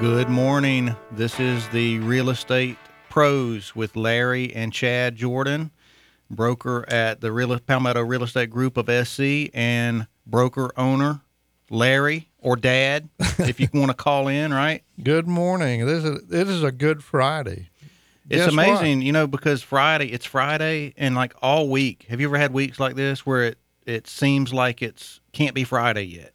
Good morning. This is the Real Estate Pros with Larry and Chad Jordan, broker at the Real Palmetto Real Estate Group of SC, and broker owner Larry or Dad, if you want to call in. Right? Good morning. This is it is a good Friday. It's Guess amazing, you know, because Friday, it's Friday, and like all week. Have you ever had weeks like this where it it seems like it's can't be Friday yet?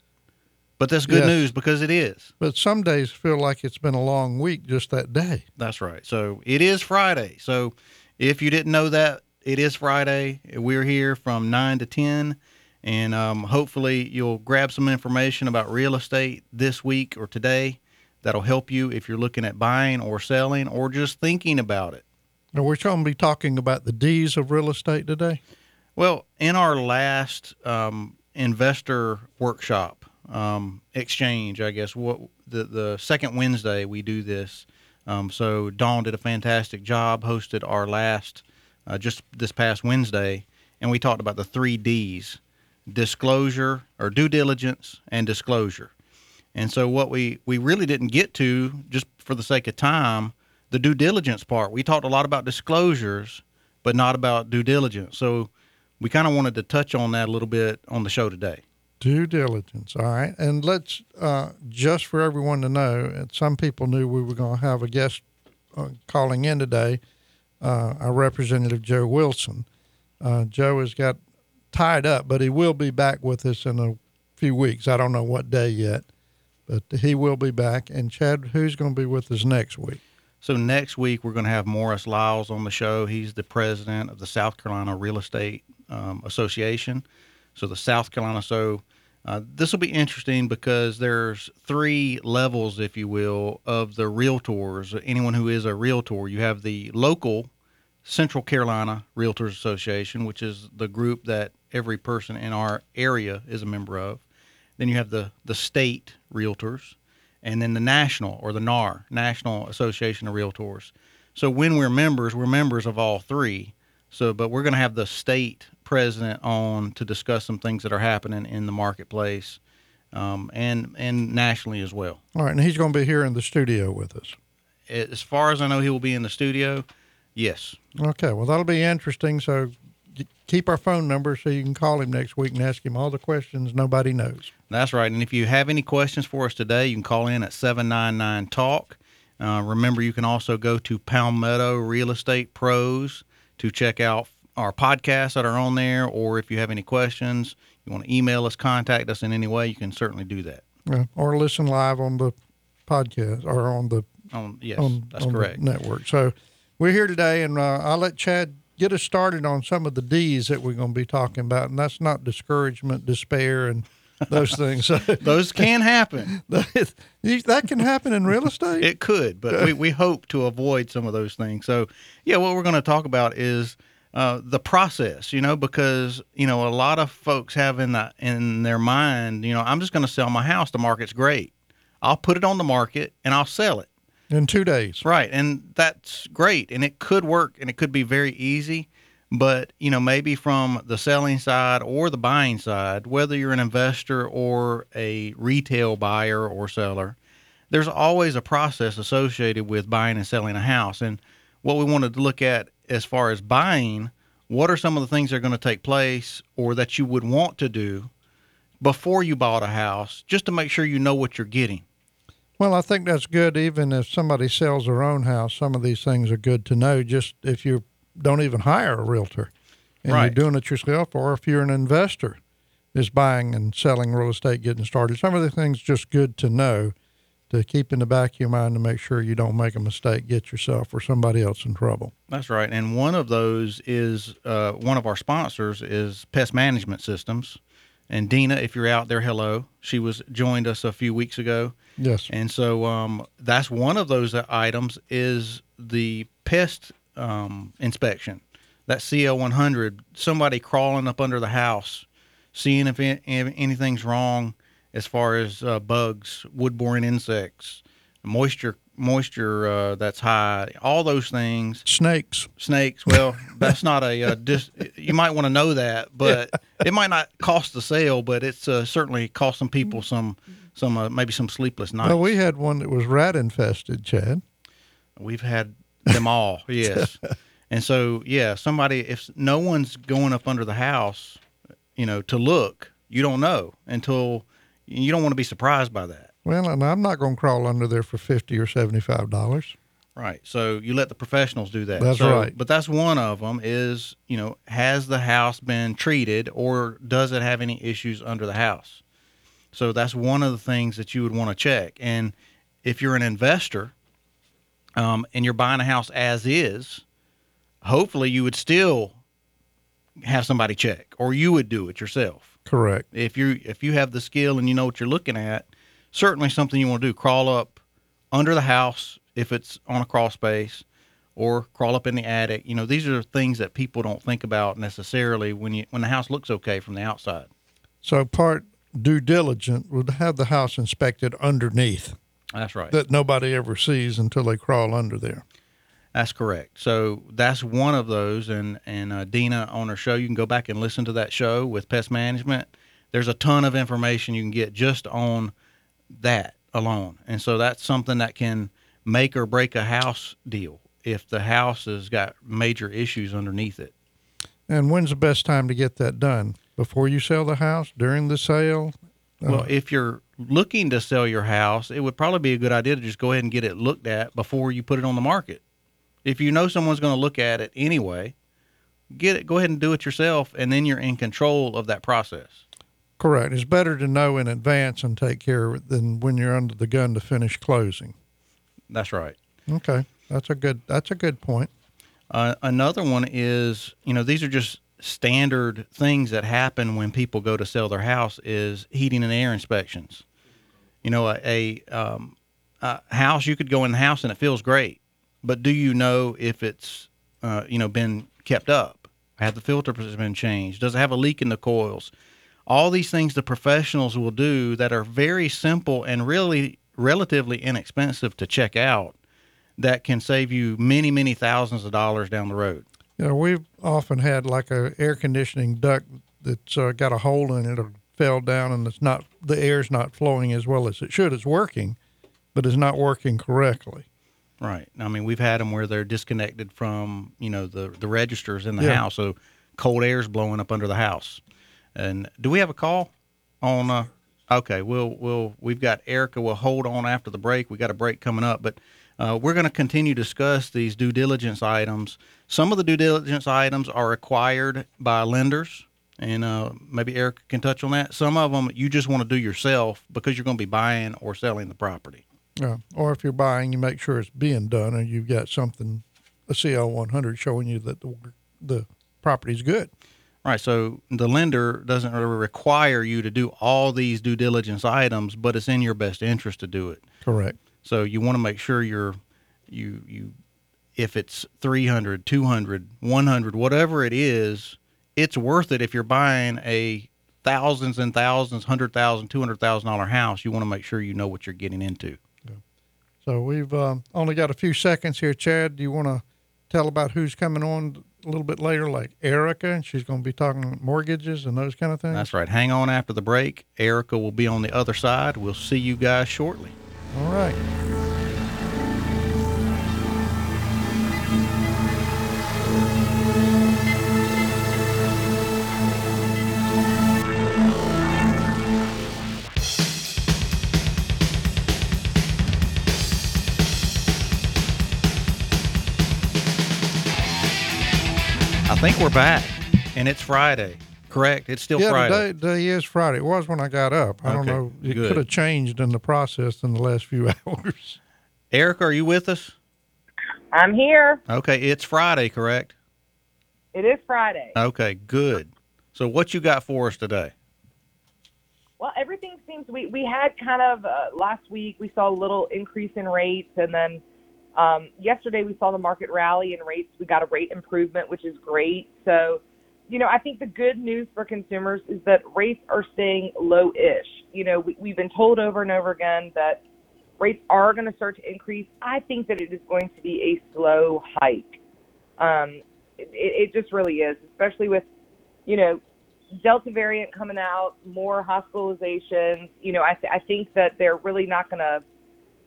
But that's good Yes. news because it is. But some days feel like it's been a long week just that day. That's right. So it is Friday. So if you didn't know that, it is Friday. We're here from 9 to 10. And um, hopefully you'll grab some information about real estate this week or today that'll help you if you're looking at buying or selling or just thinking about it. And we're going to be talking about the D's of real estate today. Well, in our last um, investor workshop um, exchange, I guess what the the second Wednesday we do this. Um, so Dawn did a fantastic job, hosted our last uh, just this past Wednesday, and we talked about the three D's: disclosure or due diligence and disclosure. And so what we we really didn't get to just for the sake of time, the due diligence part. We talked a lot about disclosures, but not about due diligence. So we kind of wanted to touch on that a little bit on the show today. Due diligence. All right. And let's, uh, just for everyone to know, and some people knew we were going to have a guest uh, calling in today, uh, our Representative Joe Wilson. Uh, Joe has got tied up, but he will be back with us in a few weeks. I don't know what day yet, but he will be back. And Chad, who's going to be with us next week? So next week we're going to have Morris Lyles on the show. He's the president of the South Carolina Real Estate um, Association. So the South Carolina. So uh, this will be interesting because there's three levels, if you will, of the realtors. Anyone who is a realtor, you have the local Central Carolina Realtors Association, which is the group that every person in our area is a member of. Then you have the the state realtors, and then the national or the NAR, National Association of Realtors. So when we're members, we're members of all three. So, but we're going to have the state president on to discuss some things that are happening in the marketplace, um, and and nationally as well. All right. And he's going to be here in the studio with us. As far as I know, he will be in the studio. Yes. Okay, well, that'll be interesting. So keep our phone number so you can call him next week and ask him all the questions nobody knows. That's right. And if you have any questions for us today, you can call in at 799 Talk. Uh, remember, you can also go to Palmetto Real Estate Pros to check out our podcasts that are on there. Or if you have any questions, you want to email us, contact us in any way, you can certainly do that. Uh, or listen live on the podcast or on the, Um, yes, on, that's on the correct. network. So we're here today, and uh, I'll let Chad get us started on some of the D's that we're going to be talking about. And that's not discouragement, despair, and those things. So Those can happen. that, that can happen in real estate. It could, but we, we hope to avoid some of those things. So, yeah, what we're going to talk about is uh, the process, you know, because you know a lot of folks have in the in their mind, you know, I'm just going to sell my house. The market's great. I'll put it on the market and I'll sell it. in two days. Right, and that's great, and it could work, and it could be very easy. But you know, maybe from the selling side or the buying side, whether you're an investor or a retail buyer or seller, there's always a process associated with buying and selling a house. And what we wanted to look at as far as buying, what are some of the things that are going to take place or that you would want to do before you bought a house, just to make sure you know what you're getting. Well, I think that's good. Even if somebody sells their own house, some of these things are good to know. Just if you don't even hire a realtor and Right. you're doing it yourself, or if you're an investor is buying and selling real estate, getting started, some of the things just good to know to keep in the back of your mind to make sure you don't make a mistake, get yourself or somebody else in trouble. That's right. And one of those is uh, one of our sponsors is Pest Management Systems. And Dina, if you're out there, hello. She was joined us a few weeks ago. Yes. And so um, that's one of those items is the pest um, inspection. That CL 100, somebody crawling up under the house, seeing if, if anything's wrong as far as uh, bugs, wood-borne insects, moisture moisture uh, that's high, all those things. Snakes. Snakes. Well, that's not a uh, dis- you might want to know that, but it might not cost the sale, but it's uh, certainly some people some some uh, maybe some sleepless nights. Well, we had one that was rat infested, Chad. We've had them all, yes. And so, yeah, somebody if no one's going up under the house, you know, to look, you don't know until you don't want to be surprised by that. Well, and I'm not going to crawl under there for fifty or seventy-five dollars. Right. So you let the professionals do that. That's So- right. But that's one of them is, you know, has the house been treated or does it have any issues under the house? So that's one of the things that you would want to check. And if you're an investor um, and you're buying a house as is, hopefully you would still have somebody check or you would do it yourself Correct. if you if you have the skill and you know what you're looking at, certainly something you want to do. Crawl up under the house if it's on a crawl space, or crawl up in the attic. You know, these are things that people don't think about necessarily when you when the house looks okay from the outside. So part due diligence would have the house inspected underneath That's right. that nobody ever sees until they crawl under there. That's correct. So that's one of those, and and uh, Dina on her show, you can go back and listen to that show with pest management. There's a ton of information you can get just on that alone, and so that's something that can make or break a house deal if the house has got major issues underneath it. And when's the best time to get that done? Before you sell the house? During the sale? Well, Uh, if you're looking to sell your house, it would probably be a good idea to just go ahead and get it looked at before you put it on the market. If you know someone's going to look at it anyway, get it. Go ahead and do it yourself, and then you're in control of that process. correct. It's better to know in advance and take care of it than when you're under the gun to finish closing. That's right. Okay, that's a good. That's a good point. Uh, another one is, you know, these are just standard things that happen when people go to sell their house is heating and air inspections. You know, a, a, um, a house you could go in the house and it feels great, but do you know if it's, uh, you know, been kept up? Have the filters been changed? Does it have a leak in the coils? All these things the professionals will do that are very simple and really relatively inexpensive to check out that can save you many, many thousands of dollars down the road. You know, we've often had like a air conditioning duct that's uh, got a hole in it or fell down, and it's not the air's not flowing as well as it should. It's working, but it's not working correctly. Right. I mean, we've had them where they're disconnected from, you know, the, the registers in the Yeah. house. So cold air's blowing up under the house. And do we have a call on, uh, okay, we'll, we'll, we've got Erica. We'll hold on after the break. We got a break coming up, but, uh, we're going to continue to discuss these due diligence items. Some of the due diligence items are required by lenders, and uh, maybe Erica can touch on that. Some of them you just want to do yourself because you're going to be buying or selling the property. Uh, or if you're buying, you make sure it's being done, and you've got something, a CL 100 showing you that the the property's good. Right. So the lender doesn't really require you to do all these due diligence items, but it's in your best interest to do it. Correct. So you want to make sure you're, you, you, if it's 300, 200, 100, whatever it is, it's worth it if you're buying a thousands and thousands, hundred thousand, two hundred thousand dollar house. You want to make sure you know what you're getting into. So we've um, only got a few seconds here. Chad, do you want to tell about who's coming on a little bit later, like Erica, and she's going to be talking mortgages and those kind of things? That's right. Hang on after the break. Erica will be on the other side. We'll see you guys shortly. All right. Think we're back, and it's Friday. Correct. It's still yeah, Friday. today, today is Friday. It was when I got up. I don't know. It good. could have changed in the process in the last few hours. Eric, are you with us? I'm here. Okay, it's Friday, correct? It is Friday. Okay, good. So what you got for us today? Well, everything seems we we had kind of uh, last week we saw a little increase in rates, and then um, yesterday we saw the market rally in rates. We got a rate improvement, which is great. So, you know, I think the good news for consumers is that rates are staying low-ish. You know, we, we've been told over and over again that rates are going to start to increase. I think that it is going to be a slow hike. Um, it, it just really is, especially with, you know, Delta variant coming out, more hospitalizations. You know, I, th- I think that they're really not going to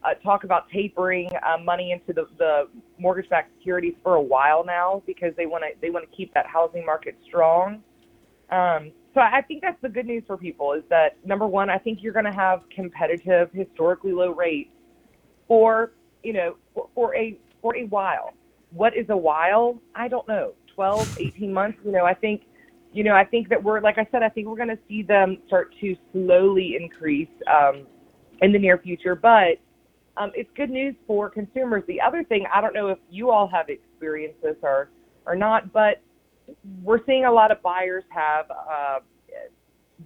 uh, talk about tapering uh, money into the, the mortgage-backed securities for a while now because they want to they want to keep that housing market strong. Um, so I think that's the good news for people is that number one, I think you're going to have competitive, historically low rates for you know for, for a for a while. What is a while? I don't know. 12, 18 months. You know, I think you know I think that we're like I said, I think we're going to see them start to slowly increase um, in the near future, but. Um, it's good news for consumers. The other thing, I don't know if you all have experienced this or, or not, but we're seeing a lot of buyers have uh,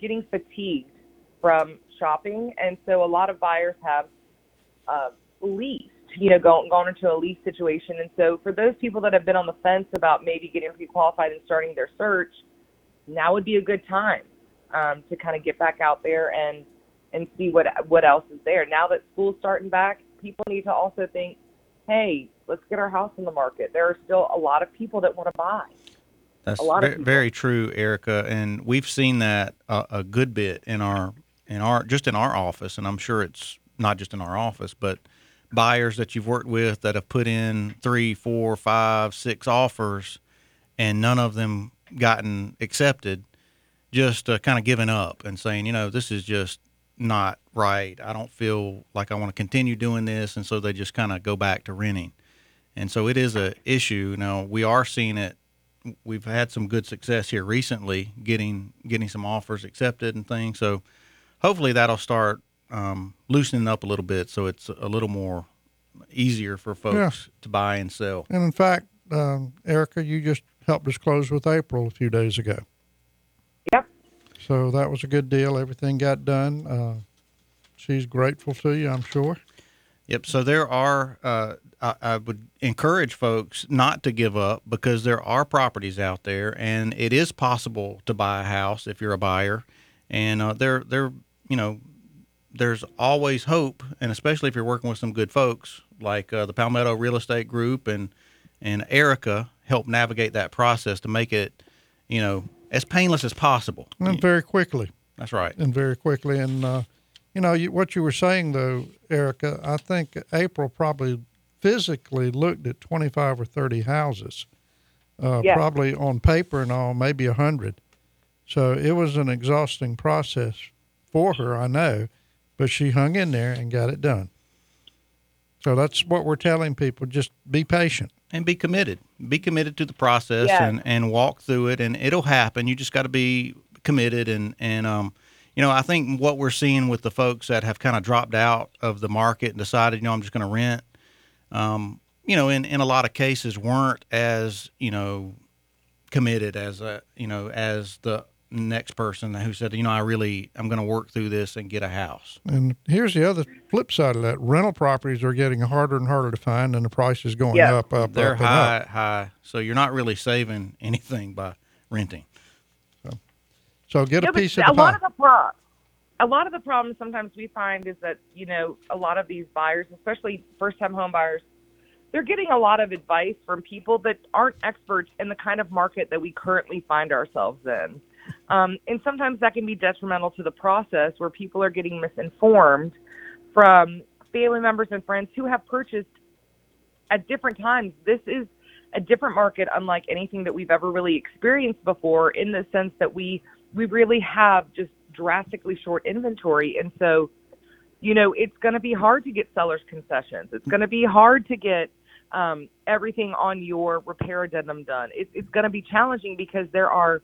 getting fatigued from shopping, and so a lot of buyers have uh, leased, you know, gone gone into a lease situation. And so for those people that have been on the fence about maybe getting pre-qualified and starting their search, now would be a good time um, to kind of get back out there and and see what what else is there. Now that school's starting back, people need to also think, hey, let's get our house on the market. There are still a lot of people that want to buy. That's a lot very, very true, Erica, and we've seen that a, a good bit in our in our just in our office, and I'm sure it's not just in our office, but buyers that you've worked with that have put in three, four, five, six offers, and none of them gotten accepted, just uh, kind of giving up and saying, you know, this is just not right. I don't feel like I want to continue doing this, and so they just kind of go back to renting. And so it is a issue. Now we are seeing it we've had some good success here recently getting getting some offers accepted and things. So hopefully that'll start um, loosening up a little bit, so it's a little more easier for folks to buy and sell. And in fact, um, Erica, you just helped us close with April a few days ago. So that was a good deal. Everything got done. Uh, she's grateful to you, I'm sure. Yep. So there are. Uh, I, I would encourage folks not to give up because there are properties out there, and it is possible to buy a house if you're a buyer, and uh, there, there, you know, there's always hope, and especially if you're working with some good folks like uh, the Palmetto Real Estate Group and and Erica help navigate that process to make it, you know, as painless as possible. And very quickly. That's right. And very quickly. And, uh, you know, you, what you were saying, though, Erica, I think April probably physically looked at 25 or 30 houses, uh, Yeah. probably on paper and all, maybe 100. So it was an exhausting process for her, I know, but she hung in there and got it done. So that's what we're telling people just be patient. and be committed. Be committed to the process Yes. and, and walk through it, and it'll happen. You just got to be committed and and um, you know, I think what we're seeing with the folks that have kind of dropped out of the market and decided, you know, I'm just going to rent, um, you know, in in a lot of cases weren't as you know committed as a you know as the next person who said, you know, I really I'm going to work through this and get a house. And here's the other flip side of that: rental properties are getting harder and harder to find, and the price is going Yeah. up, up, They're up, and high, up. high. So you're not really saving anything by renting. So so get Yeah, a piece of a the lot pie. of the pro- a lot of the problems sometimes we find is that you know a lot of these buyers, especially first-time home buyers, they're getting a lot of advice from people that aren't experts in the kind of market that we currently find ourselves in, um, and sometimes that can be detrimental to the process where people are getting misinformed from family members and friends who have purchased at different times. This is a different market unlike anything that we've ever really experienced before in the sense that we we really have just drastically short inventory. And so you know it's going to be hard to get sellers concessions. It's going to be hard to get um, everything on your repair addendum done. It, it's going to be challenging because there are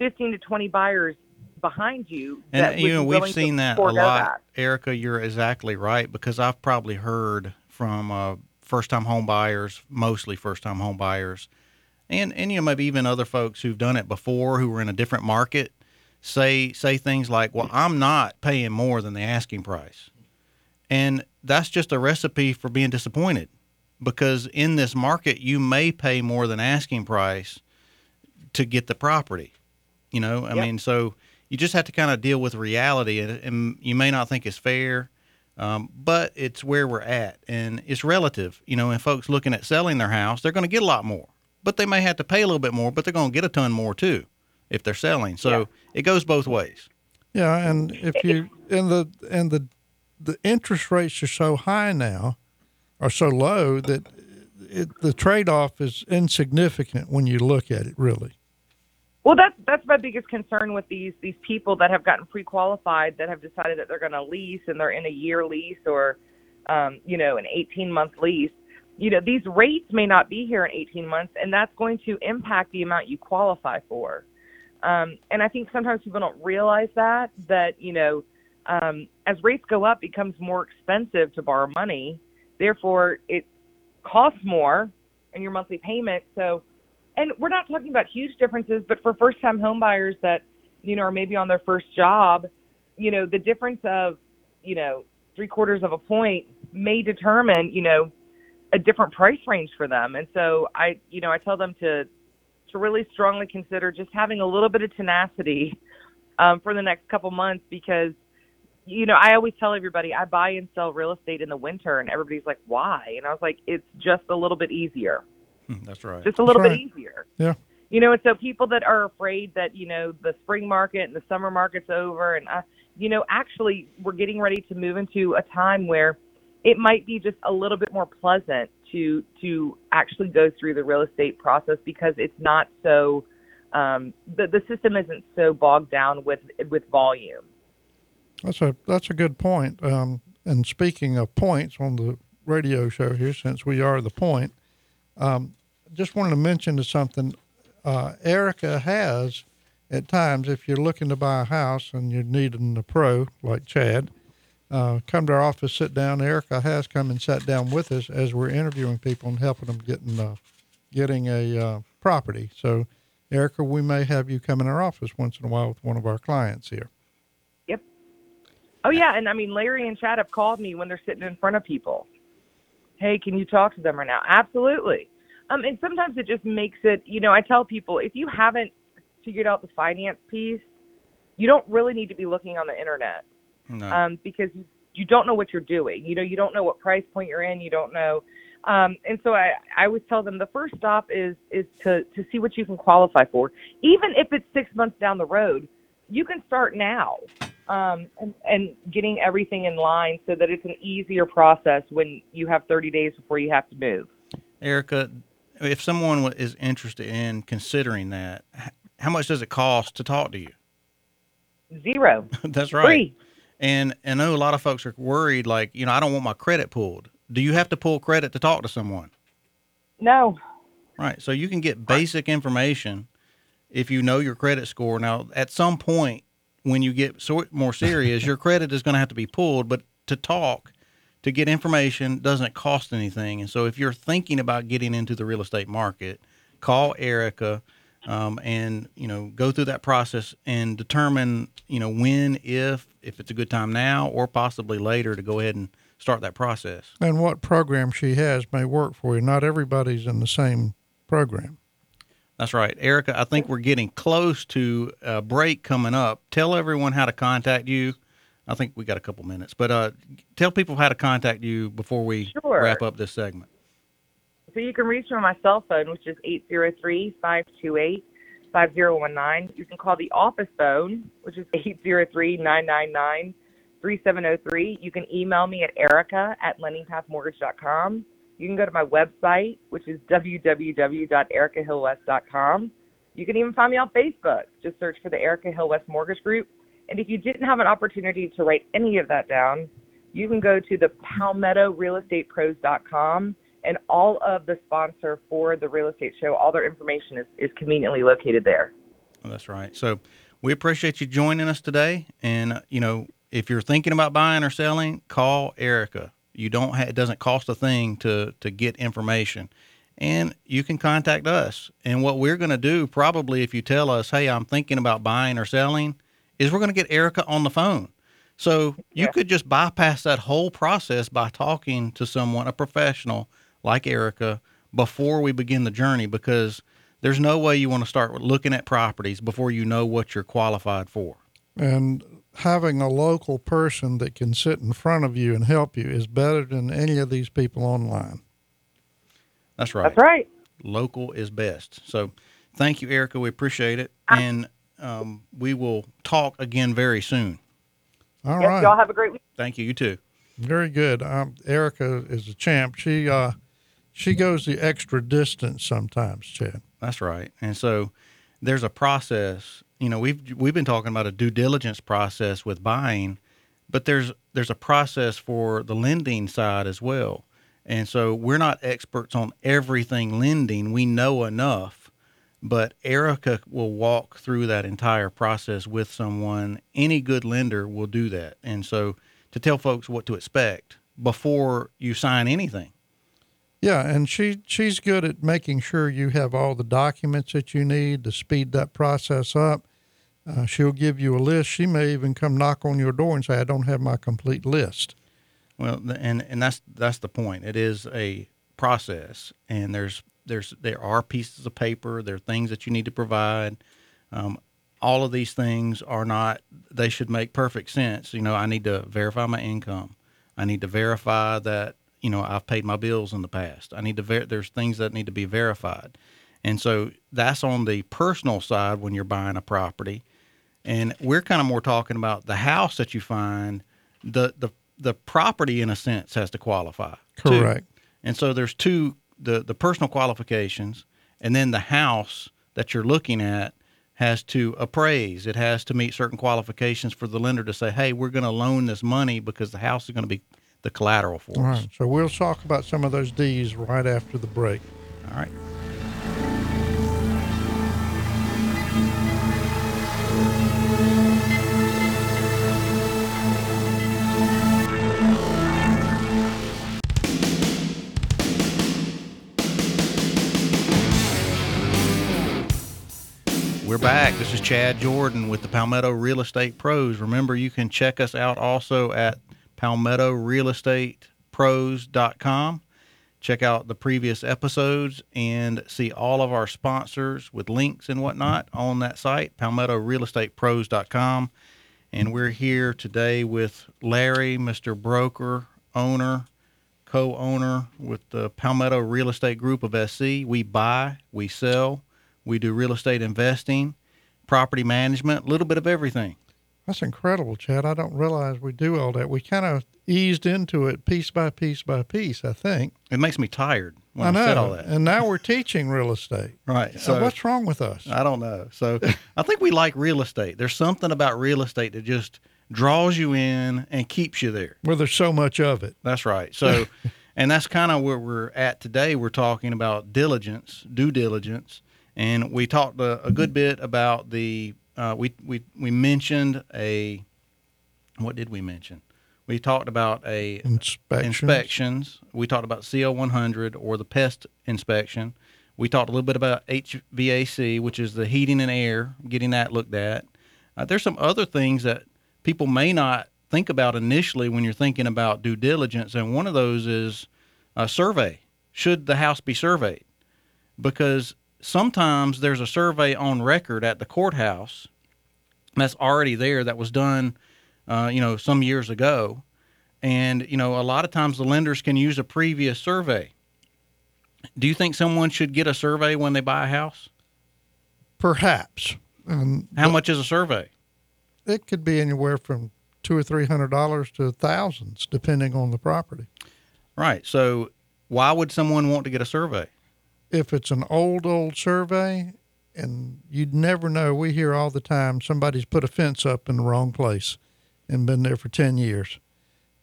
15 to 20 buyers behind you And you know we've seen that a lot, that. Erica. You're exactly right because I've probably heard from uh, first-time home buyers, mostly first-time home buyers, and and you know maybe even other folks who've done it before who were in a different market say say things like, "Well, I'm not paying more than the asking price," and that's just a recipe for being disappointed because in this market you may pay more than asking price to get the property. You know, I Yep. mean, so you just have to kind of deal with reality, and, and you may not think it's fair, um, but it's where we're at, and it's relative. You know, and folks looking at selling their house, they're going to get a lot more, but they may have to pay a little bit more, but they're going to get a ton more too. if they're selling. So Yeah. it goes both ways. Yeah, and if you and the and the the interest rates are so high now, are so low that it, the trade off is insignificant when you look at it. Really, Well, that's that's my biggest concern with these these people that have gotten pre-qualified that have decided that they're going to lease and they're in a year lease or, um, you know, an 18 month lease. You know, these rates may not be here in 18 months, and that's going to impact the amount you qualify for. Um, and I think sometimes people don't realize that that you know, um, as rates go up, it becomes more expensive to borrow money. Therefore, it costs more in your monthly payment. So and we're not talking about huge differences, but for first time home buyers that, you know, are maybe on their first job, you know, the difference of, you know, three quarters of a point may determine, you know, a different price range for them. And so I, you know, I tell them to, to really strongly consider just having a little bit of tenacity um, for the next couple months because, you know, I always tell everybody I buy and sell real estate in the winter, and everybody's like, why? And I was like, it's just a little bit easier That's right. just a little That's bit right. easier. Yeah. You know, and so people that are afraid that you know the spring market and the summer market's over, and uh, you know, actually we're getting ready to move into a time where it might be just a little bit more pleasant to to actually go through the real estate process because it's not so um, the the system isn't so bogged down with with volume. that's a that's a good point. Um, and speaking of points on the radio show here, since we are the point, um, just wanted to mention something. Uh, Erica has at times, if you're looking to buy a house and you're needing a pro like Chad, uh, come to our office, sit down. Erica has come and sat down with us as we're interviewing people and helping them getting uh, getting a uh, property. So, Erica, we may have you come in our office once in a while with one of our clients here. Yep. Oh yeah, and I mean Larry and Chad have called me when they're sitting in front of people. Hey, can you talk to them right now? Absolutely. Um, and sometimes it just makes it. You know, I tell people if you haven't figured out the finance piece, you don't really need to be looking on the internet No. um, because you, don't know what you're doing. You know, you don't know what price point you're in. You don't know. Um, and so I, I always tell them the first stop is is to to see what you can qualify for, even if it's six months down the road. You can start now um, and, and getting everything in line so that it's an easier process when you have 30 days before you have to move. Erica, if someone is interested in considering that, how much does it cost to talk to you? Zero, That's right. free. And I know a lot of folks are worried, like, you know, I don't want my credit pulled. Do you have to pull credit to talk to someone? No, Right. So you can get basic information if you know your credit score. Now, at some point, when you get more serious, your credit is going to have to be pulled. But to talk, to get information, doesn't cost anything. And so, if you're thinking about getting into the real estate market, call Erica, um, and you know go through that process and determine you know when, if, if it's a good time now, or possibly later to go ahead and start that process. And what program she has may work for you. Not everybody's in the same program. That's right. Erica, I think we're getting close to a break coming up. Tell everyone how to contact you. I think we got a couple minutes, but uh, tell people how to contact you before we Sure. wrap up this segment. So you can reach me on my cell phone, which is 803-528-5019. You can call the office phone, which is 803-999-3703. You can email me at erica at lendingpathmortgage.com. You can go to my website, which is www.ericahillwest.com. You can even find me on Facebook. Just search for the Erica Hill West Mortgage Group. And if you didn't have an opportunity to write any of that down, you can go to the palmettorealestatepros.com and all of the sponsor for the real estate show, all their information is, is conveniently located there. Oh, that's right. So we appreciate you joining us today. And uh, you know, if you're thinking about buying or selling, call Erica. You don't. Ha- it doesn't cost a thing to to get information, and you can contact us. And what we're going to do, probably, if you tell us, "Hey, I'm thinking about buying or selling," is we're going to get Erica on the phone. So you Yeah. could just bypass that whole process by talking to someone, a professional like Erica, before we begin the journey, because there's no way you want to start looking at properties before you know what you're qualified for. And having a local person that can sit in front of you and help you is better than any of these people online. That's right. That's right. Local is best. So thank you, Erica. We appreciate it. And um, we will talk again very soon. All Yes, right. y'all have a great week. Thank you. You too. Very good. Um, Erica is a champ. She uh, she goes the extra distance sometimes, Chad. That's right. And so there's a process. You know, we've we've been talking about a due diligence process with buying, but there's there's a process for the lending side as well. And so we're not experts on everything lending. We know enough, but Erica will walk through that entire process with someone. Any good lender will do that. And so to tell folks what to expect before you sign anything. Yeah, and she she's good at making sure you have all the documents that you need to speed that process up. Uh, she'll give you a list. She may even come knock on your door and say, "I don't have my complete list." Well, and and that's that's the point. It is a process, and there's there's there are pieces of paper. There are things that you need to provide. Um, all of these things are not. They should make perfect sense. You know, I need to verify my income. I need to verify that you know I've paid my bills in the past. I need to ver- there's things that need to be verified, and so that's on the personal side when you're buying a property, and we're kind of more talking about the house that you find. The the the property in a sense has to qualify. too. Correct. And so there's two the the personal qualifications and then the house that you're looking at has to appraise. It has to meet certain qualifications for the lender to say, "Hey, we're going to loan this money because the house is going to be the collateral for All us." right. So we'll talk about some of those D's right after the break. All right. We're back. This is Chad Jordan with the Palmetto Real Estate Pros. Remember, you can check us out also at palmettorealestatepros.com. Check out the previous episodes and see all of our sponsors with links and whatnot on that site, palmettorealestatepros.com. And we're here today with Larry, Mr. Broker, owner, co owner with the Palmetto Real Estate Group of SC. We buy, we sell, we do real estate investing, property management, a little bit of everything. That's incredible, Chad. I don't realize we do all that. We kind of eased into it piece by piece by piece. I think. It makes me tired when I I, know. said all that. And now we're teaching real estate. Right. So So what's wrong with us? I don't know. So I think we like real estate. There's something about real estate that just draws you in and keeps you there. Well, there's so much of it. That's right. So, and that's kind of where we're at today. We're talking about diligence, due diligence, and we talked a, a good bit about the. Uh, we we we mentioned a. What did we mention? We talked about a Inspections. inspections. We talked about CL 100 or the pest inspection. We talked a little bit about HVAC, which is the heating and air, getting that looked at. Uh, there's some other things that people may not think about initially when you're thinking about due diligence, and one of those is a survey. Should the house be surveyed? Because sometimes there's a survey on record at the courthouse that's already there that was done, uh, you know, some years ago, and you know, a lot of times the lenders can use a previous survey. Do you think someone should get a survey when they buy a house? Perhaps. And How much is a survey? it could be anywhere from two or three hundred dollars to thousands, depending on the property. Right. So, why would someone want to get a survey? If it's an old, old survey, and you'd never know, we hear all the time somebody's put a fence up in the wrong place and been there for 10 years.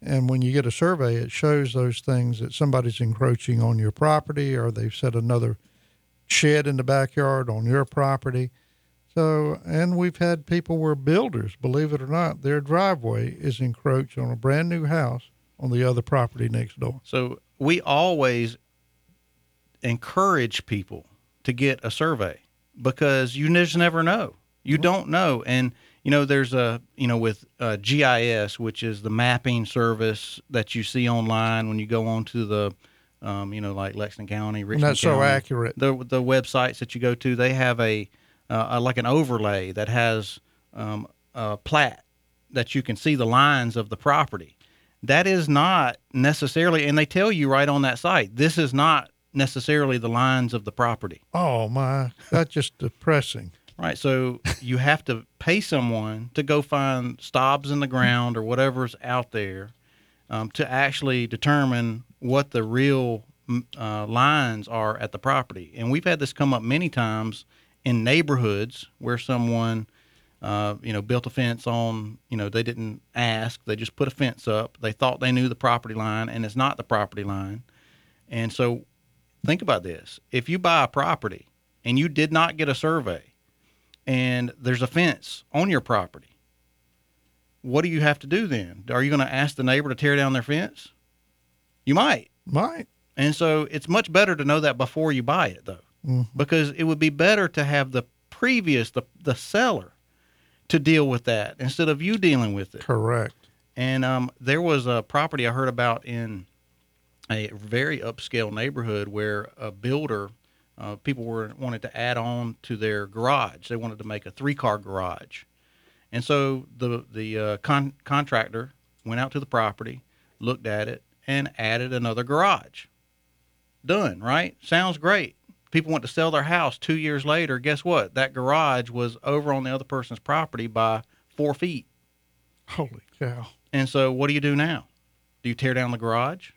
And when you get a survey, it shows those things that somebody's encroaching on your property or they've set another shed in the backyard on your property. So, and we've had people where builders, believe it or not, their driveway is encroached on a brand new house on the other property next door. So, we always encourage people to get a survey because you just never know. You don't know. And, you know, there's a, you know, with uh, GIS, which is the mapping service that you see online when you go onto the, um, you know, like Lexington County, Richland that's so County. accurate. the the websites that you go to, they have a, uh, a like an overlay that has um, a plat that you can see the lines of the property. That is not necessarily, and they tell you right on that site, this is not necessarily the lines of the property. Oh, my. That's just depressing. Right. So you have to pay someone to go find stobs in the ground or whatever's out there um, to actually determine what the real uh, lines are at the property. And we've had this come up many times in neighborhoods where someone, uh, you know, built a fence on, you know, they didn't ask, they just put a fence up. They thought they knew the property line, and it's not the property line. And so think about this if you buy a property and you did not get a survey, and there's a fence on your property, what do you have to do then? Are you going to ask the neighbor to tear down their fence? You might. Might. And so it's much better to know that before you buy it, though, Mhm. because it would be better to have the previous, the, the seller, to deal with that instead of you dealing with it. Correct. And um, there was a property I heard about in a very upscale neighborhood where a builder, uh, people were wanted to add on to their garage. They wanted to make a three car garage, and so the the uh, con- contractor went out to the property, looked at it, and added another garage. Done. Right? Sounds great. People went to sell their house two years later. Guess what? That garage was over on the other person's property by four feet. Holy cow. And so, what do you do now? Do you tear down the garage?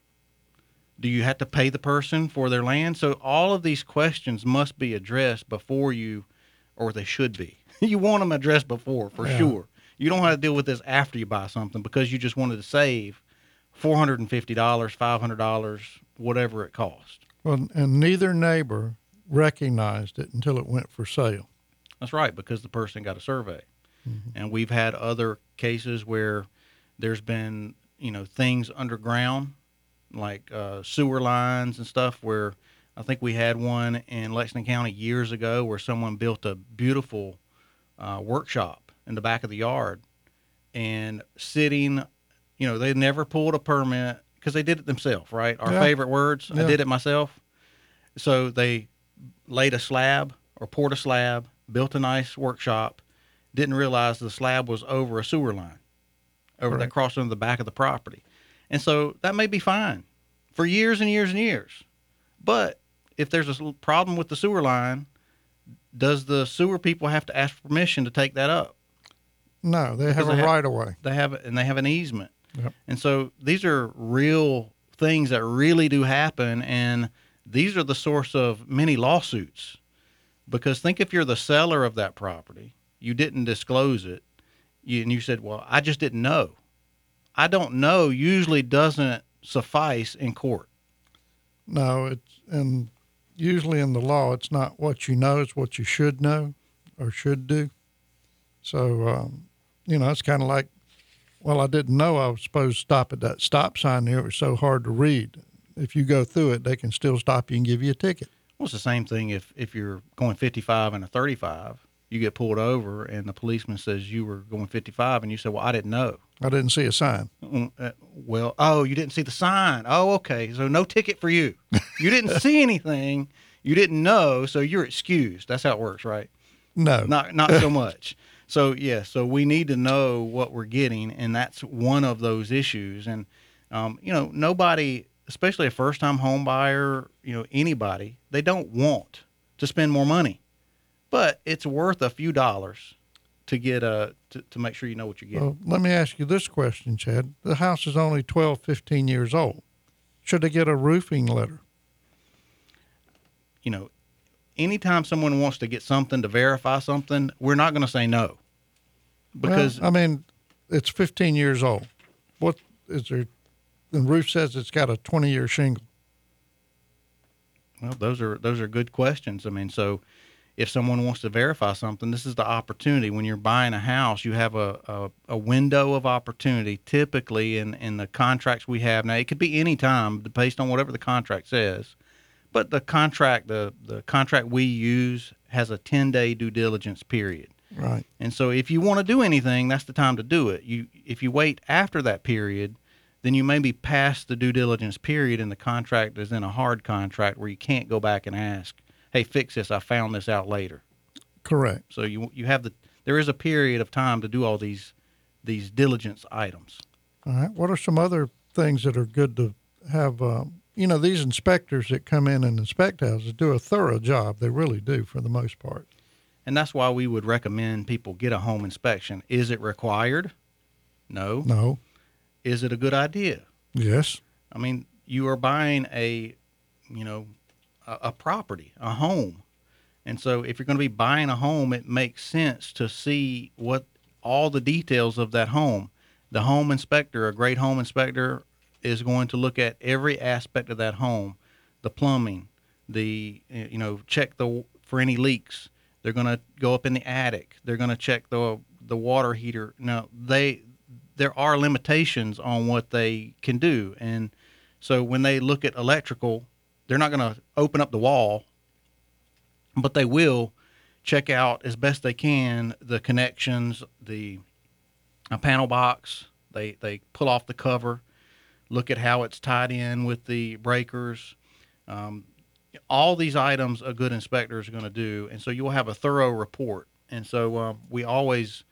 Do you have to pay the person for their land? So, all of these questions must be addressed before you, or they should be. you want them addressed before, for Yeah. sure. You don't have to deal with this after you buy something because you just wanted to save $450, $500, whatever it cost. Well, and neither neighbor recognized it until it went for sale. That's right, because the person got a survey. Mm-hmm. And we've had other cases where there's been, you know, things underground, like uh, sewer lines and stuff, where I think we had one in Lexington County years ago where someone built a beautiful uh, workshop in the back of the yard and sitting, you know, they never pulled a permit because they did it themselves, right? Our Yeah. favorite words, I did it myself. So they laid a slab or poured a slab, built a nice workshop, didn't realize the slab was over a sewer line, over that Correct. crossed under the back of the property. And so that may be fine for years and years and years. But if there's a problem with the sewer line, does the sewer people have to ask permission to take that up? No, they have Because a they right of way. They have and they have an easement. Yep. And so these are real things that really do happen and these are the source of many lawsuits. Because think if you're the seller of that property, you didn't disclose it, you, and you said, "Well, I just didn't know." I don't know usually doesn't suffice in court. No, it's and usually in the law, it's not what you know; it's what you should know or should do. So, um, you know, it's kind of like, well, I didn't know I was supposed to stop at that stop sign there. It was so hard to read. If you go through it, they can still stop you and give you a ticket. Well, it's the same thing if if you're going 55 and a 35, you get pulled over and the policeman says you were going 55 and you say, "Well, I didn't know." I didn't see a sign. Uh, well, oh, you didn't see the sign. Oh, okay. So no ticket for you. You didn't see anything. You didn't know, so you're excused. That's how it works, right? No, Not not so much. So yeah, so we need to know what we're getting, and that's one of those issues. And um, you know, nobody, especially a first-time home buyer, you know, anybody, they don't want to spend more money, but it's worth a few dollars to get a to, to make sure you know what you're getting. Well, let me ask you this question, Chad. The house is only 12, 15 years old. Should they get a roofing letter? you know, anytime someone wants to get something to verify something, we're not going to say no. Because well, I mean, it's 15 years old. What is there? The roof says it's got a 20 year shingle. well, those are those are good questions. I mean, so if someone wants to verify something, this is the opportunity. When you're buying a house, you have a, a, a window of opportunity typically in, in the contracts we have. Now it could be any time based on whatever the contract says. But the contract the, the contract we use has a ten day due diligence period. Right. And so if you want to do anything, that's the time to do it. You if you wait after that period, then you may be past the due diligence period and the contract is in a hard contract where you can't go back and ask, "Hey, fix this. I found this out later." Correct. So you you have the there is a period of time to do all these these diligence items. All right. What are some other things that are good to have? Uh, you know, these inspectors that come in and inspect houses do a thorough job. They really do, for the most part. And that's why we would recommend people get a home inspection. Is it required? No. No. Is it a good idea? Yes. I mean, you are buying a, you know, a, property, a home. And so if you're going to be buying a home, it makes sense to see what all the details of that home. The home inspector, a great home inspector, is going to look at every aspect of that home, the plumbing, the you know, check the for any leaks. They're going to go up in the attic. They're going to check the the water heater. Now, they there are limitations on what they can do. And so when they look at electrical, they're not going to open up the wall, but they will check out as best they can the connections, the a panel box. They they pull off the cover, look at how it's tied in with the breakers. Um, all these items a good inspector is going to do, and so you'll have a thorough report. And so um, we always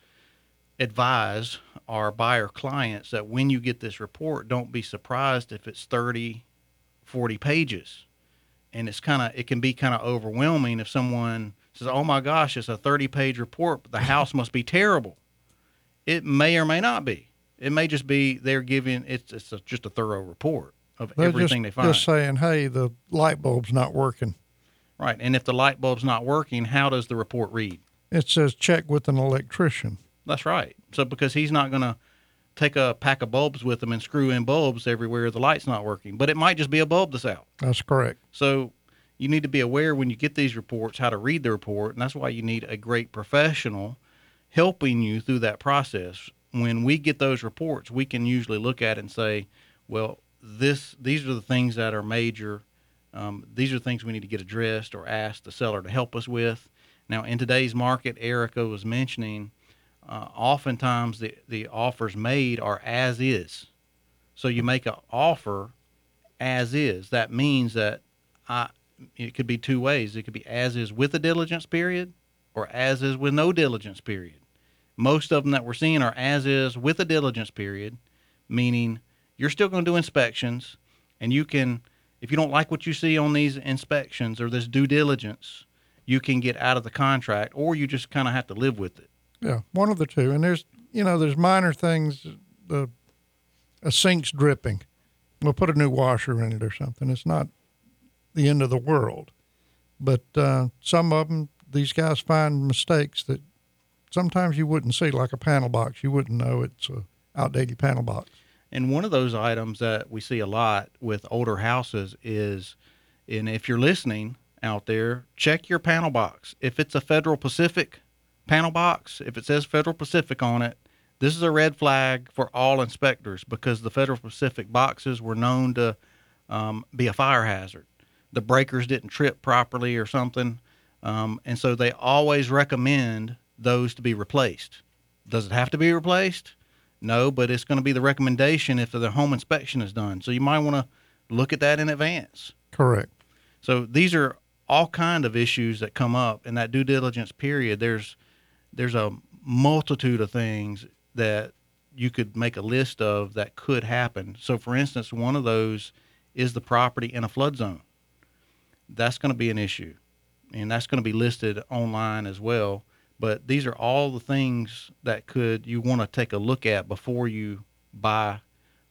advise our buyer clients that when you get this report, don't be surprised if it's 30, 40 pages. And it's kind of, it can be kind of overwhelming if someone says, oh my gosh, it's a 30 page report, but the house must be terrible. It may or may not be. It may just be they're giving, it's, it's a, just a thorough report of They're everything just, they find. just saying, hey, the light bulb's not working. right. And if the light bulb's not working, how does the report read? It says check with an electrician. That's right. So because he's not going to take a pack of bulbs with them and screw in bulbs everywhere the light's not working, but it might just be a bulb that's out. That's correct. So you need to be aware when you get these reports how to read the report, and that's why you need a great professional helping you through that process. When we get those reports, we can usually look at it and say, well, this these are the things that are major. Um, these are things we need to get addressed or ask the seller to help us with. Now, in today's market, Erica was mentioning, uh, oftentimes the, the offers made are as is. So you make an offer as is. That means that I, it could be two ways. It could be as is with a diligence period or as is with no diligence period. Most of them that we're seeing are as is with a diligence period, meaning you're still going to do inspections and you can, if you don't like what you see on these inspections or this due diligence, you can get out of the contract or you just kind of have to live with it. Yeah, one of the two. And there's, you know, there's minor things. The a sink's dripping. We'll put a new washer in it or something. It's not the end of the world. But uh, some of them, these guys find mistakes that sometimes you wouldn't see, like a panel box. You wouldn't know it's a outdated panel box. And one of those items that we see a lot with older houses is, and if you're listening out there, check your panel box. If it's a Federal Pacific panel box, if it says Federal Pacific on it, this is a red flag for all inspectors because the Federal Pacific boxes were known to um, be a fire hazard. The breakers didn't trip properly or something. Um, and so they always recommend those to be replaced. Does it have to be replaced? No, but it's going to be the recommendation if the home inspection is done. So you might want to look at that in advance. Correct. So these are all kind of issues that come up in that due diligence period. There's there's a multitude of things that you could make a list of that could happen. So for instance, one of those is the property in a flood zone. That's going to be an issue. And that's going to be listed online as well. But these are all the things that could you want to take a look at before you buy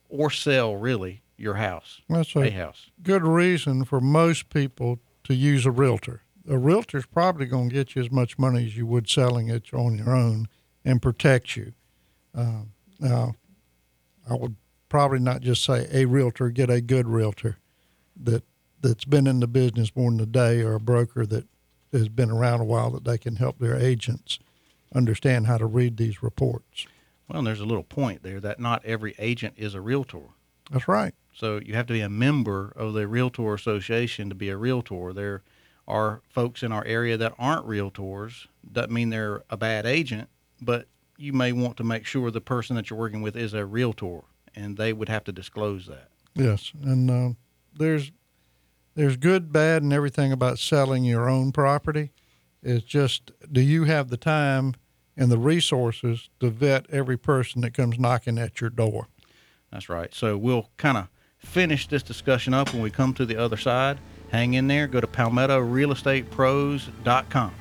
or sell really your house, That's a a house. good reason for most people to use a realtor. A realtor's probably going to get you as much money as you would selling it on your own and protect you. Um, now, I would probably not just say a realtor, get a good realtor that that's been in the business more than a day or a broker that has been around a while that they can help their agents understand how to read these reports. Well, and there's a little point there that not every agent is a realtor. That's right. So you have to be a member of the Realtor Association to be a realtor. There are folks in our area that aren't realtors. Doesn't mean they're a bad agent, but you may want to make sure the person that you're working with is a realtor, and they would have to disclose that. Yes, and uh, there's there's good, bad, and everything about selling your own property. It's just, do you have the time and the resources to vet every person that comes knocking at your door? That's right. So we'll kind of finish this discussion up when we come to the other side. Hang in there. Go to palmettorealestatepros.com.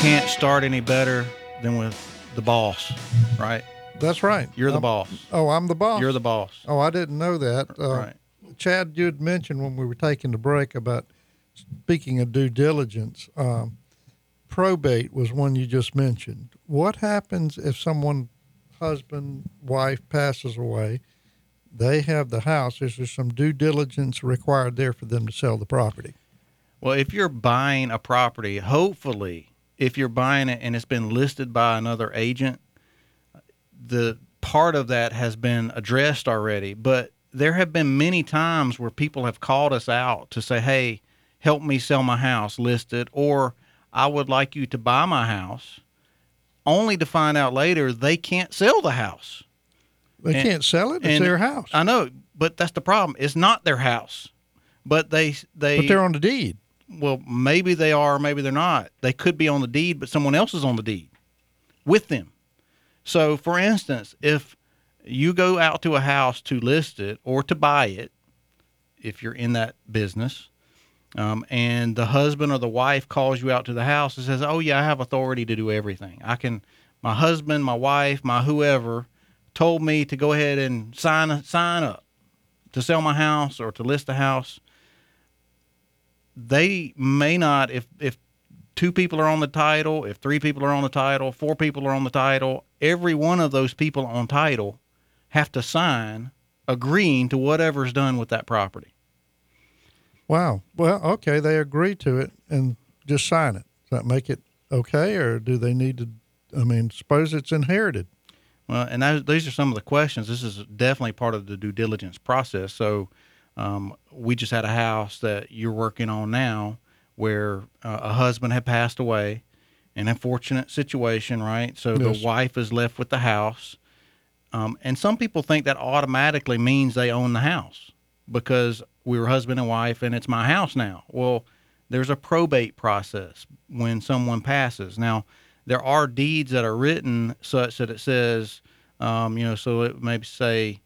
can't start any better than with the boss, right? That's right. You're the I'm, boss. Oh, I'm the boss. You're the boss. Oh, I didn't know that. Uh, right. Chad, you had mentioned when we were taking the break about speaking of due diligence. Um, probate was one you just mentioned. What happens if someone, husband, wife passes away? They have the house. Is there some due diligence required there for them to sell the property? Well, if you're buying a property, hopefully, if you're buying it and it's been listed by another agent, the part of that has been addressed already. But there have been many times where people have called us out to say, hey, help me sell my house listed, or I would like you to buy my house, only to find out later they can't sell the house. They And- can't sell it. It's their house, I know, but that's the problem. It's not their house. But they they but they're on the deed. well, maybe they are, maybe they're not. They could be on the deed, but someone else is on the deed with them. So, for instance, if you go out to a house to list it or to buy it, if you're in that business, um, and the husband or the wife calls you out to the house and says, "Oh yeah, I have authority to do everything. I can." My husband, my wife, my whoever told me to go ahead and sign sign up to sell my house or to list a house they may not if if two people are on the title, if three people are on the title, four people are on the title, every one of those people on title have to sign agreeing to whatever's done with that property. Wow. Well, okay, they agree to it and just sign it. Does that make it okay, or do they need to? I mean, suppose it's inherited. Well, and those, these are some of the questions. This is definitely part of the due diligence process. So, um, we just had a house that you're working on now where uh, a husband had passed away, an unfortunate situation, right? So Yes. the wife is left with the house. Um, and some people think that automatically means they own the house because we were husband and wife and it's my house now. Well, there's a probate process when someone passes. Now, there are deeds that are written such that it says, um, you know, so it maybe say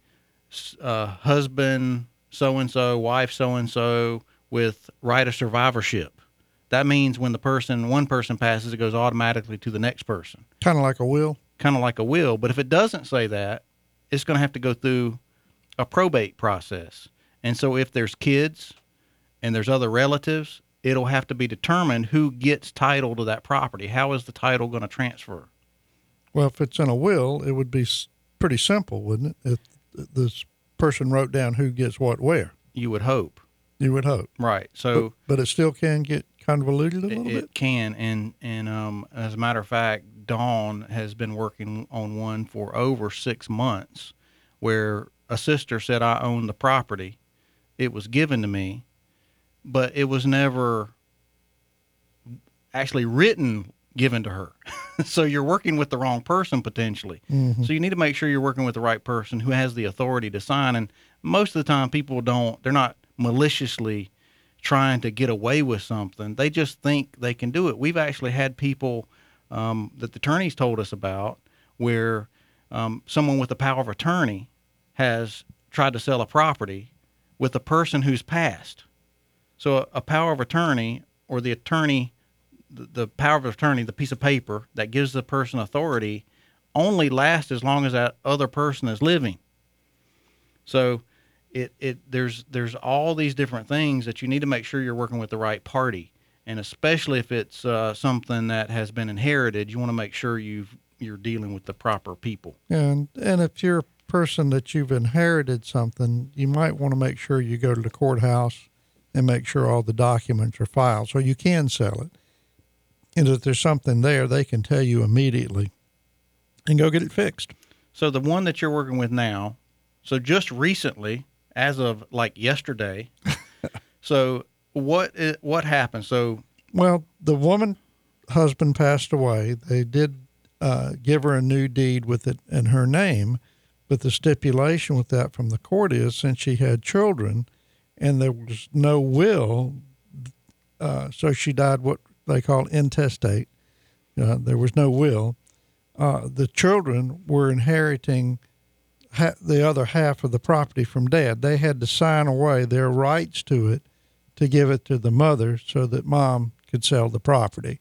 uh, husband so and so, wife so and so with right of survivorship. That means when the person, one person passes, it goes automatically to the next person Kind of like a will. Kind of like a will. But if it doesn't say that, it's going to have to go through a probate process. And so if there's kids and there's other relatives, it'll have to be determined who gets title to that property. How is the title going to transfer? Well, if it's in a will, it would be pretty simple, wouldn't it? If this person wrote down who gets what where, You would hope. you would hope. Right. So but, but it still can get convoluted a little it bit. It can and and um, as a matter of fact, Dawn has been working on one for over six months, where a sister said I own the property. It was given to me, but it was never actually written given to her. so you're working with the wrong person potentially. Mhm. So you need to make sure you're working with the right person who has the authority to sign. And most of the time, people don't. They're not maliciously trying to get away with something. They just think they can do it. We've actually had people um, that the attorneys told us about where um, someone with a power of attorney has tried to sell a property with a person who's passed. So a, a power of attorney or the attorney, the, the power of attorney, the piece of paper that gives the person authority, only lasts as long as that other person is living. So it, it there's there's all these different things that you need to make sure you're working with the right party, and especially if it's uh, something that has been inherited, you want to make sure you've you're dealing with the proper people. And and if you're a person that you've inherited something, you might want to make sure you go to the courthouse and make sure all the documents are filed so you can sell it. And if there's something there, they can tell you immediately and go get it fixed. So the one that you're working with now, so just recently, as of like yesterday, so what i- what happened? So Well, the woman husband passed away. They did uh, give her a new deed with it in her name, but the stipulation with that from the court is since she had children and there was no will, uh, so she died what they call intestate. Uh, there was no will. Uh, the children were inheriting ha- the other half of the property from dad. They had to sign away their rights to it to give it to the mother so that mom could sell the property.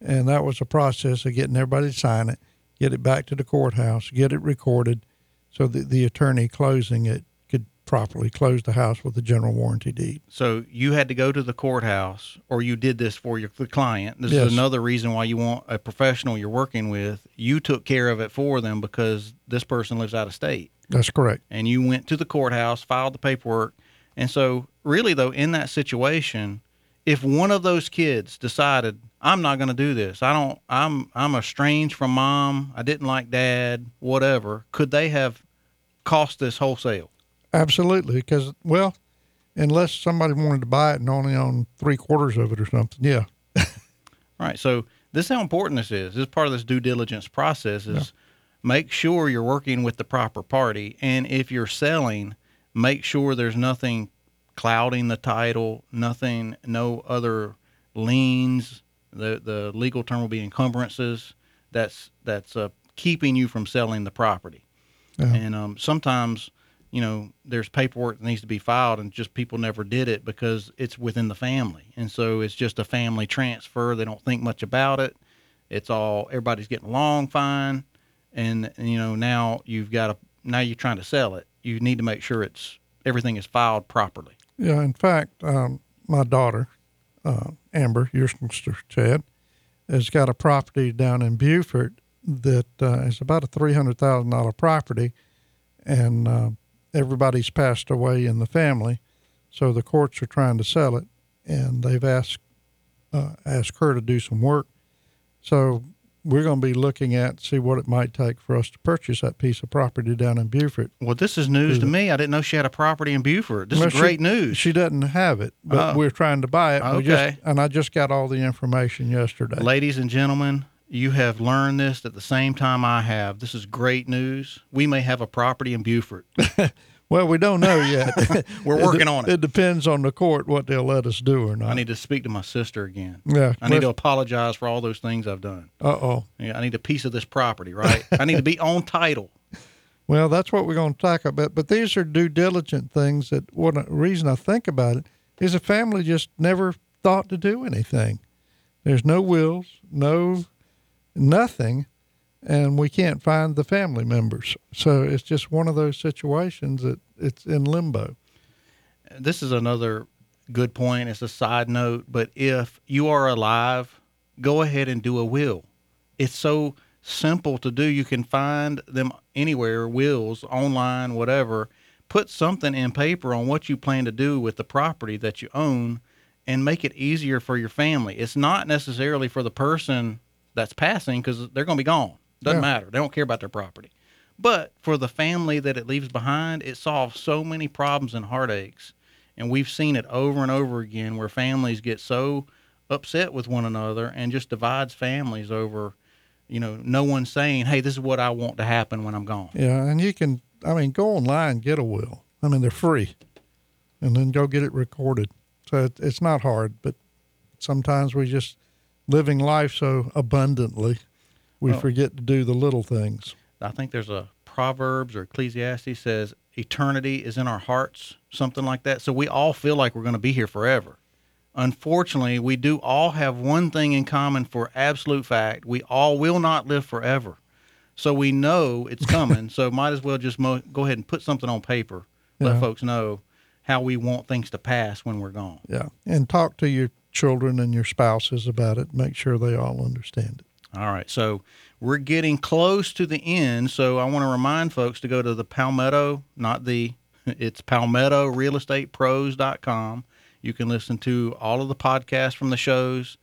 and that was a process of getting everybody to sign it, get it back to the courthouse, get it recorded, so that the attorney closing it could properly close the house with a general warranty deed. So you had to go to the courthouse, or you did this for your the client. This Yes. is another reason why you want a professional you're working with. You took care of it for them because this person lives out of state, That's correct. and you went to the courthouse, filed the paperwork, and so really though in that situation, if one of those kids decided I'm not going to do this, I don't, I'm I'm estranged from mom, I didn't like dad, whatever, could they have cost this wholesale? Absolutely, because well, unless somebody wanted to buy it and only own three quarters of it or something, yeah, All right. So this is how important this is. This is part of this due diligence process is make sure you're working with the proper party. And if you're selling, make sure there's nothing clouding the title, nothing, no other liens. The the legal term will be encumbrances. That's that's uh, keeping you from selling the property. Yeah. And um, sometimes, you know, there's paperwork that needs to be filed, and just people never did it because it's within the family, and so it's just a family transfer. They don't think much about it. It's all everybody's getting along fine, and, and you know now you've got a now you're trying to sell it. You need to make sure it's everything is filed properly. yeah. In fact, um, my daughter, uh, Amber, your sister Chad, has got a property down in Beaufort that uh, is about a three hundred thousand dollar property, and uh, everybody's passed away in the family, so the courts are trying to sell it, and they've asked uh, asked her to do some work. So we're going to be looking at see what it might take for us to purchase that piece of property down in Beaufort. Well, this is news to me. I didn't know she had a property in Beaufort. This Well, is she- great news. She doesn't have it, but Oh. we're trying to buy it. We Okay. just, and I just got all the information yesterday. Ladies and gentlemen, you have learned this at the same time I have. This is great news. We may have a property in Beaufort. Well, we don't know yet. We're working on it. It depends on the court what they'll let us do or not. I need to speak to my sister again. yeah. I need to apologize for all those things I've done. Uh oh. Yeah, I need a piece of this property, right? I need to be on title. Well, that's what we're going to talk about. But these are due diligent things that what reason I think about it is the family just never thought to do anything. There's no wills, no nothing, and we can't find the family members. So it's just one of those situations that it's in limbo. This is another good point. It's a side note, but if you are alive, go ahead and do a will. It's so simple to do. You can find them anywhere, wills, online, whatever. Put something in paper on what you plan to do with the property that you own and make it easier for your family. It's not necessarily for the person that's passing because they're going to be gone. Doesn't Yeah. matter. They don't care about their property. But for the family that it leaves behind, it solves so many problems and heartaches. And we've seen it over and over again where families get so upset with one another and just divides families over, you know, no one saying, hey, this is what I want to happen when I'm gone. Yeah, and you can, I mean, go online, get a will. I mean, they're free, and then go get it recorded. So it, it's not hard, but sometimes we just living life so abundantly, we Well- forget to do the little things. I think there's a Proverbs or Ecclesiastes says eternity is in our hearts, something like that. So we all feel like we're going to be here forever. Unfortunately, we do all have one thing in common for absolute fact. We all will not live forever. So we know it's coming. so might as well just mo- go ahead and put something on paper. Let folks know how we want things to pass when we're gone. Yeah, and talk to your children and your spouses about it. Make sure they all understand it. All right. So we're getting close to the end. So I want to remind folks to go to the Palmetto, not the, it's palmettorealestatepros.com. You can listen to all of the podcasts from the shows.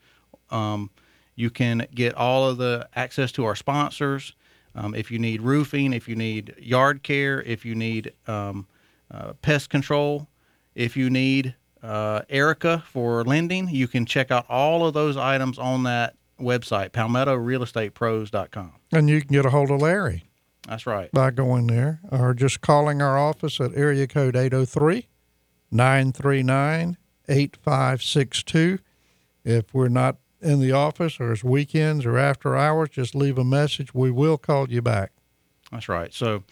Um, you can get all of the access to our sponsors. Um, if you need roofing, if you need yard care, if you need um, uh, pest control, if you need uh, Erica for lending, you can check out all of those items on that website, palmettorealestatepros.com. And you can get a hold of Larry That's right. by going there or just calling our office at area code 803 939 8562. If we're not in the office or it's weekends or after hours, just leave a message. We will call you back. That's right. So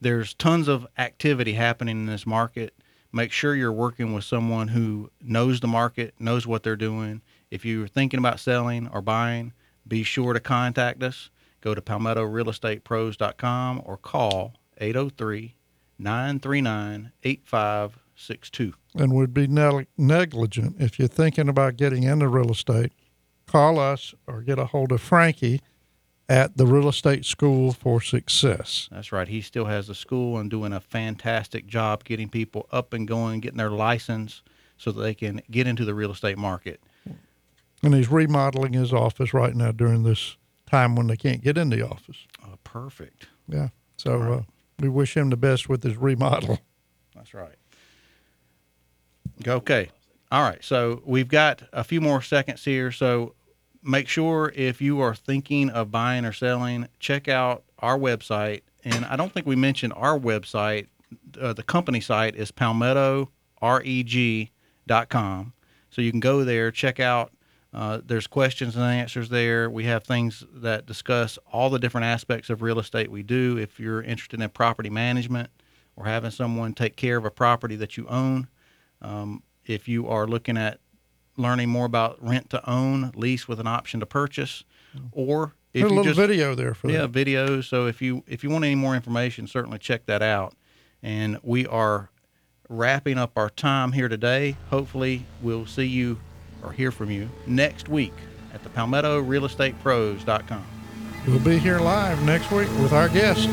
there's tons of activity happening in this market. Make sure you're working with someone who knows the market, knows what they're doing. If you're thinking about selling or buying, be sure to contact us. Go to palmettorealestatepros.com or call 803 939 8562. and would be neg- negligent if you're thinking about getting into real estate. Call us or get a hold of Frankie at the Real Estate School for Success. That's right. He still has the school and doing a fantastic job getting people up and going, getting their license so that they can get into the real estate market. And he's remodeling his office right now during this time when they can't get in the office. Oh, perfect. Yeah. So uh, we wish him the best with his remodel. That's right. Okay. All right. So we've got a few more seconds here. So make sure if you are thinking of buying or selling, check out our website. And I don't think we mentioned our website. Uh, the company site is palmettoreg.com. So you can go there, check out. Uh, there's questions and answers there. We have things that discuss all the different aspects of real estate we do. If you're interested in property management or having someone take care of a property that you own, um, if you are looking at learning more about rent to own, lease with an option to purchase, or if There's a you little just video there for yeah that. videos. So if you if you want any more information, certainly check that out. And we are wrapping up our time here today. Hopefully, we'll see you or hear from you next week at the PalmettoRealEstatePros.com. We'll be here live next week with our guest.